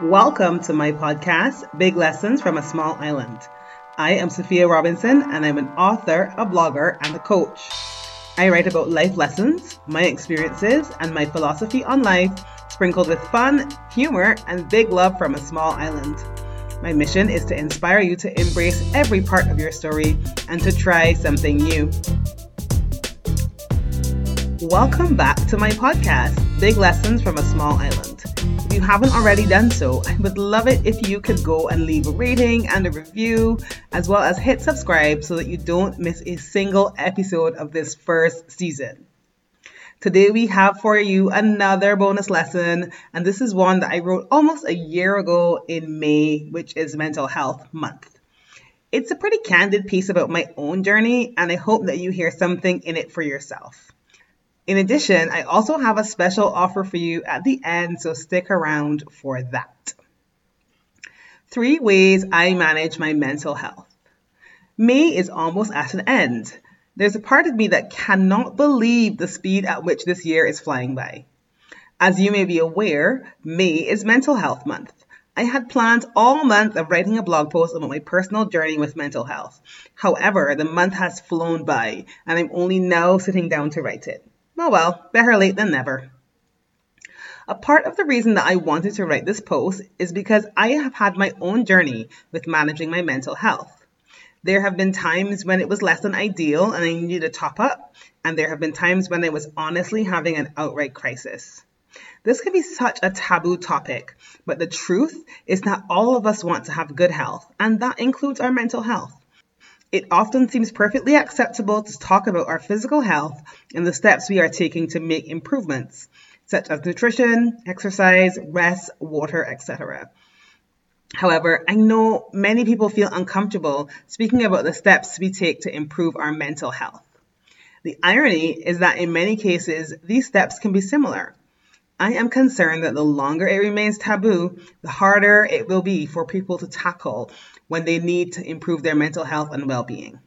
Welcome to my podcast, Big Lessons from a Small Island. I am Sophia Robinson and I'm an author, a blogger, and a coach. I write about life lessons, my experiences, and my philosophy on life, sprinkled with fun, humor, and big love from a small island. My mission is to inspire you to embrace every part of your story and to try something new. Welcome back to my podcast, Big Lessons from a Small Island. If you haven't already done so, I would love it if you could go and leave a rating and a review, as well as hit subscribe so that you don't miss a single episode of this first season. Today we have for you another bonus lesson, and this is one that I wrote almost a year ago in May, which is Mental Health Month. It's a pretty candid piece about my own journey, and I hope that you hear something in it for yourself. In addition, I also have a special offer for you at the end, so stick around for that. Three ways I manage my mental health. May is almost at an end. There's a part of me that cannot believe the speed at which this year is flying by. As you may be aware, May is Mental Health Month. I had planned all month of writing a blog post about my personal journey with mental health. However, the month has flown by and I'm only now sitting down to write it. Oh well, better late than never. A part of the reason that I wanted to write this post is because I have had my own journey with managing my mental health. There have been times when it was less than ideal and I needed a top up, and there have been times when I was honestly having an outright crisis. This can be such a taboo topic, but the truth is that all of us want to have good health, and that includes our mental health. It often seems perfectly acceptable to talk about our physical health and the steps we are taking to make improvements, such as nutrition, exercise, rest, water, etc. However, I know many people feel uncomfortable speaking about the steps we take to improve our mental health. The irony is that in many cases, these steps can be similar. I am concerned that the longer it remains taboo, the harder it will be for people to tackle when they need to improve their mental health and well being.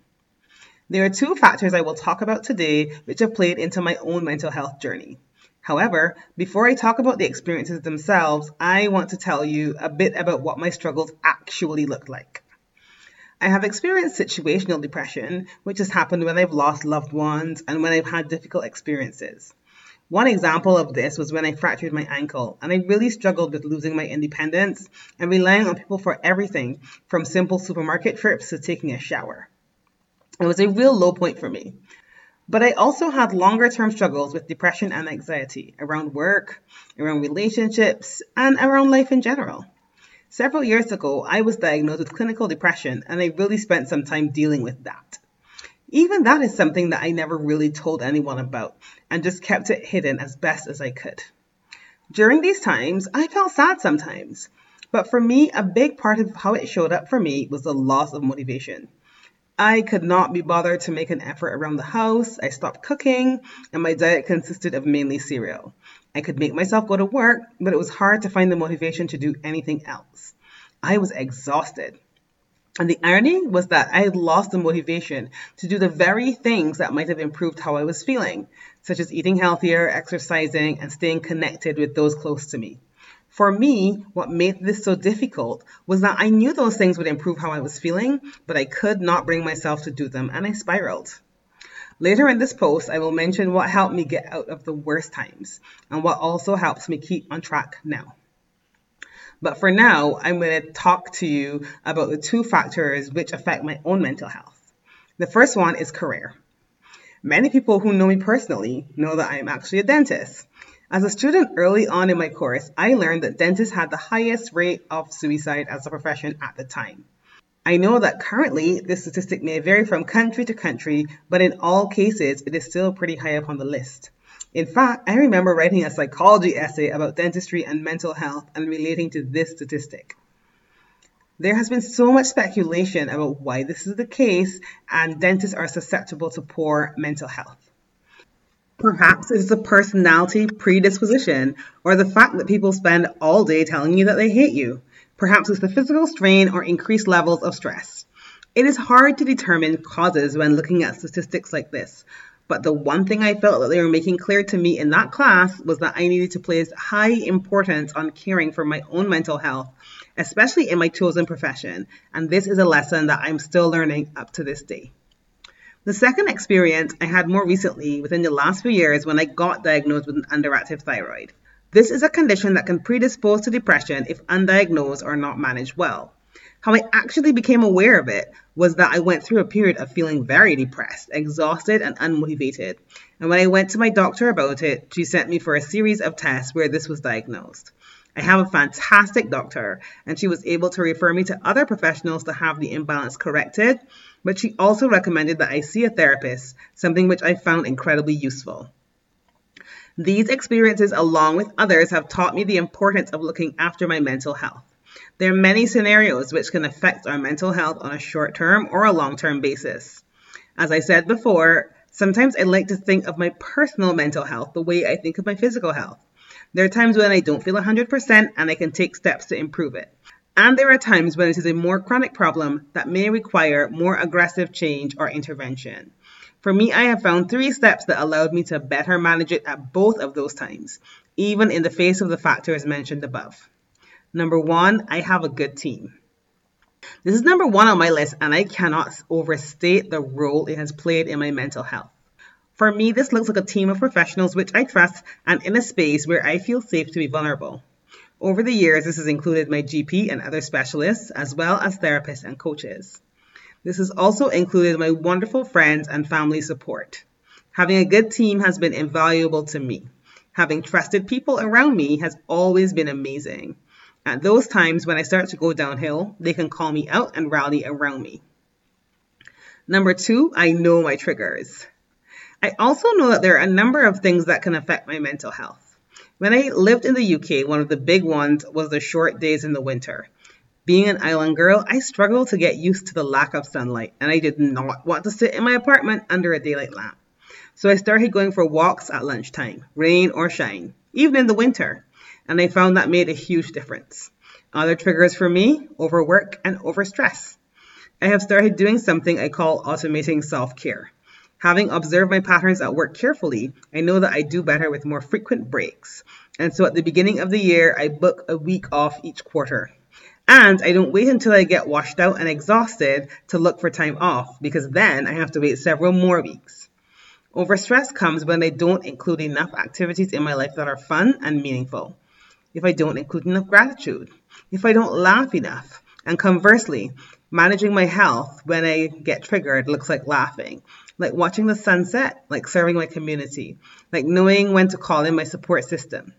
There are two factors I will talk about today which have played into my own mental health journey. However, before I talk about the experiences themselves, I want to tell you a bit about what my struggles actually looked like. I have experienced situational depression, which has happened when I've lost loved ones and when I've had difficult experiences. One example of this was when I fractured my ankle, and I really struggled with losing my independence and relying on people for everything from simple supermarket trips to taking a shower. It was a real low point for me. But I also had longer term struggles with depression and anxiety around work, around relationships, and around life in general. Several years ago, I was diagnosed with clinical depression, and I really spent some time dealing with that. Even that is something that I never really told anyone about and just kept it hidden as best as I could. During these times, I felt sad sometimes, but for me, a big part of how it showed up for me was the loss of motivation. I could not be bothered to make an effort around the house. I stopped cooking, and my diet consisted of mainly cereal. I could make myself go to work, but it was hard to find the motivation to do anything else. I was exhausted. And the irony was that I had lost the motivation to do the very things that might have improved how I was feeling, such as eating healthier, exercising, and staying connected with those close to me. For me, what made this so difficult was that I knew those things would improve how I was feeling, but I could not bring myself to do them, and I spiraled. Later in this post, I will mention what helped me get out of the worst times and what also helps me keep on track now. But for now, I'm going to talk to you about the two factors which affect my own mental health. The first one is career. Many people who know me personally know that I am actually a dentist. As a student early on in my course, I learned that dentists had the highest rate of suicide as a profession at the time. I know that currently this statistic may vary from country to country, but in all cases, it is still pretty high up on the list. In fact, I remember writing a psychology essay about dentistry and mental health and relating to this statistic. There has been so much speculation about why this is the case, and dentists are susceptible to poor mental health. Perhaps it's a personality predisposition or the fact that people spend all day telling you that they hate you. Perhaps it's the physical strain or increased levels of stress. It is hard to determine causes when looking at statistics like this, But the one thing I felt that they were making clear to me in that class was that I needed to place high importance on caring for my own mental health, especially in my chosen profession. And this is a lesson that I'm still learning up to this day. The second experience I had more recently within the last few years when I got diagnosed with an underactive thyroid. This is a condition that can predispose to depression if undiagnosed or not managed well. How I actually became aware of it was that I went through a period of feeling very depressed, exhausted, and unmotivated. And when I went to my doctor about it, she sent me for a series of tests where this was diagnosed. I have a fantastic doctor, and she was able to refer me to other professionals to have the imbalance corrected, but she also recommended that I see a therapist, something which I found incredibly useful. These experiences, along with others, have taught me the importance of looking after my mental health. There are many scenarios which can affect our mental health on a short term or a long term basis. As I said before, sometimes I like to think of my personal mental health the way I think of my physical health. There are times when I don't feel 100% and I can take steps to improve it. And there are times when it is a more chronic problem that may require more aggressive change or intervention. For me, I have found three steps that allowed me to better manage it at both of those times, even in the face of the factors mentioned above. Number one, I have a good team. This is number one on my list, and I cannot overstate the role it has played in my mental health. For me, this looks like a team of professionals which I trust and in a space where I feel safe to be vulnerable. Over the years, this has included my GP and other specialists, as well as therapists and coaches. This has also included my wonderful friends and family support. Having a good team has been invaluable to me. Having trusted people around me has always been amazing. At those times when I start to go downhill, they can call me out and rally around me. Number two, I know my triggers. I also know that there are a number of things that can affect my mental health. When I lived in the UK, one of the big ones was the short days in the winter. Being an island girl, I struggled to get used to the lack of sunlight, and I did not want to sit in my apartment under a daylight lamp. So I started going for walks at lunchtime, rain or shine, even in the winter and I found that made a huge difference. Other triggers for me overwork and overstress. I have started doing something I call automating self care. Having observed my patterns at work carefully, I know that I do better with more frequent breaks. And so at the beginning of the year, I book a week off each quarter. And I don't wait until I get washed out and exhausted to look for time off because then I have to wait several more weeks. Overstress comes when I don't include enough activities in my life that are fun and meaningful if I don't include enough gratitude, if I don't laugh enough. And conversely, managing my health when I get triggered looks like laughing, like watching the sunset, like serving my community, like knowing when to call in my support system.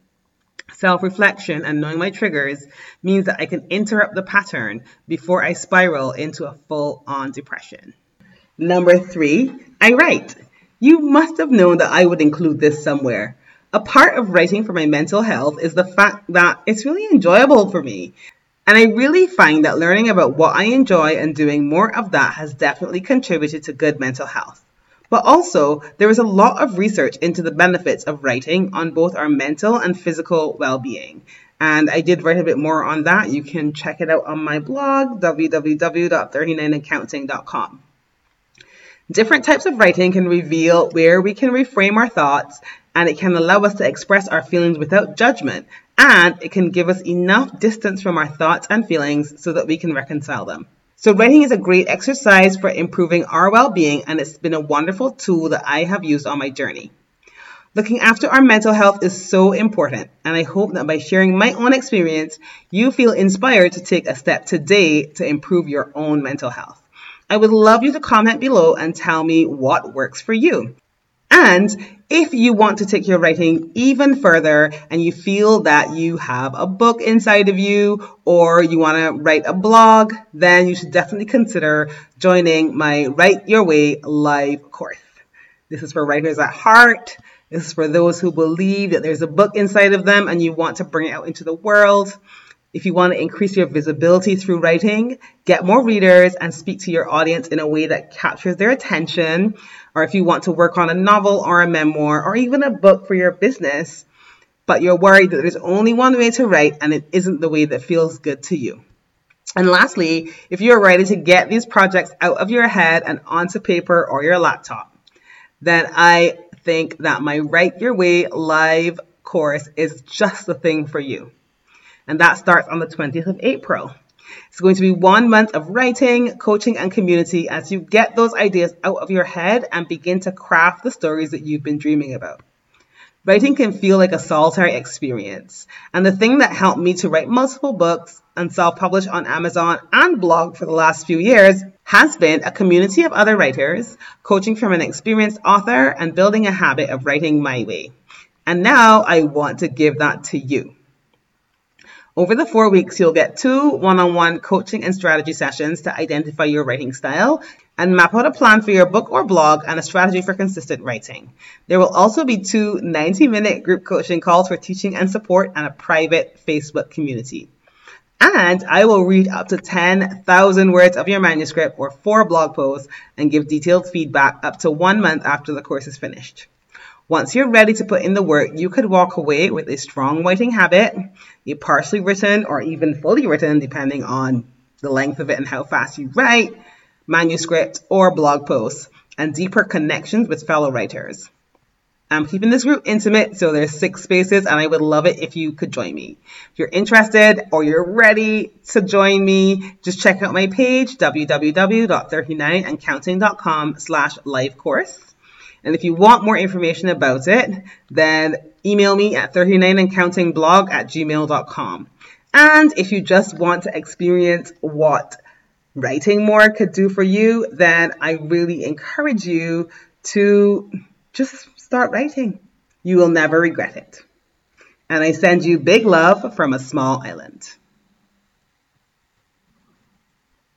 Self reflection and knowing my triggers means that I can interrupt the pattern before I spiral into a full on depression. Number three, I write. You must have known that I would include this somewhere. A part of writing for my mental health is the fact that it's really enjoyable for me. And I really find that learning about what I enjoy and doing more of that has definitely contributed to good mental health. But also, there is a lot of research into the benefits of writing on both our mental and physical well being. And I did write a bit more on that. You can check it out on my blog, www.39andcounting.com. Different types of writing can reveal where we can reframe our thoughts and it can allow us to express our feelings without judgment, and it can give us enough distance from our thoughts and feelings so that we can reconcile them. So, writing is a great exercise for improving our well being, and it's been a wonderful tool that I have used on my journey. Looking after our mental health is so important, and I hope that by sharing my own experience, you feel inspired to take a step today to improve your own mental health. I would love you to comment below and tell me what works for you. And if you want to take your writing even further and you feel that you have a book inside of you or you want to write a blog, then you should definitely consider joining my Write Your Way live course. This is for writers at heart. This is for those who believe that there's a book inside of them and you want to bring it out into the world. If you want to increase your visibility through writing, get more readers, and speak to your audience in a way that captures their attention, or if you want to work on a novel or a memoir or even a book for your business, but you're worried that there's only one way to write and it isn't the way that feels good to you. And lastly, if you're ready to get these projects out of your head and onto paper or your laptop, then I think that my Write Your Way live course is just the thing for you. And that starts on the 20th of April. It's going to be one month of writing, coaching, and community as you get those ideas out of your head and begin to craft the stories that you've been dreaming about. Writing can feel like a solitary experience. And the thing that helped me to write multiple books and self publish on Amazon and blog for the last few years has been a community of other writers, coaching from an experienced author, and building a habit of writing my way. And now I want to give that to you. Over the four weeks, you'll get two one on one coaching and strategy sessions to identify your writing style and map out a plan for your book or blog and a strategy for consistent writing. There will also be two 90 minute group coaching calls for teaching and support and a private Facebook community. And I will read up to 10,000 words of your manuscript or four blog posts and give detailed feedback up to one month after the course is finished. Once you're ready to put in the work, you could walk away with a strong writing habit, a partially written or even fully written, depending on the length of it and how fast you write, manuscript or blog posts, and deeper connections with fellow writers. I'm keeping this group intimate, so there's six spaces, and I would love it if you could join me. If you're interested or you're ready to join me, just check out my page, www.39andcounting.com slash live course. And if you want more information about it, then email me at 39andcountingblog at gmail.com. And if you just want to experience what writing more could do for you, then I really encourage you to just start writing. You will never regret it. And I send you big love from a small island.